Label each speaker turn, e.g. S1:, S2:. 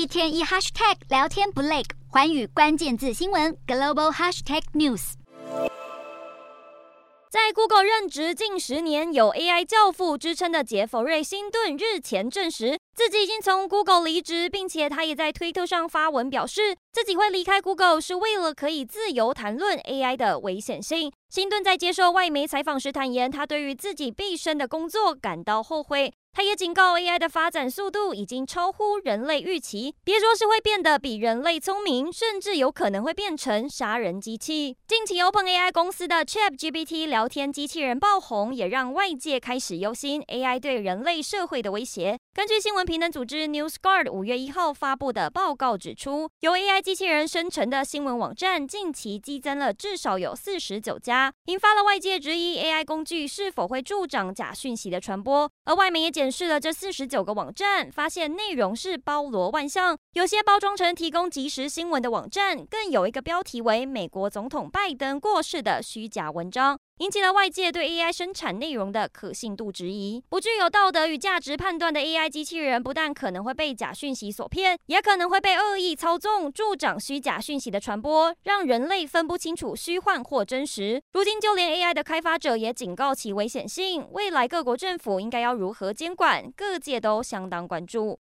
S1: 一天一 hashtag 聊天不累，环宇关键字新闻 global hashtag news。
S2: 在 Google 任职近十年、有 AI 教父之称的杰弗瑞·辛顿日前证实，自己已经从 Google 离职，并且他也在推特上发文表示，自己会离开 Google 是为了可以自由谈论 AI 的危险性。辛顿在接受外媒采访时坦言，他对于自己毕生的工作感到后悔。他也警告，AI 的发展速度已经超乎人类预期，别说是会变得比人类聪明，甚至有可能会变成杀人机器。近期 OpenAI 公司的 ChatGPT 聊天机器人爆红，也让外界开始忧心 AI 对人类社会的威胁。根据新闻评论组织 NewsGuard 五月一号发布的报告指出，由 AI 机器人生成的新闻网站近期激增了至少有四十九家，引发了外界质疑 AI 工具是否会助长假讯息的传播。而外媒也检视了这四十九个网站，发现内容是包罗万象，有些包装成提供即时新闻的网站，更有一个标题为“美国总统拜登过世”的虚假文章。引起了外界对 AI 生产内容的可信度质疑。不具有道德与价值判断的 AI 机器人，不但可能会被假讯息所骗，也可能会被恶意操纵，助长虚假讯息的传播，让人类分不清楚虚幻或真实。如今，就连 AI 的开发者也警告其危险性。未来各国政府应该要如何监管？各界都相当关注。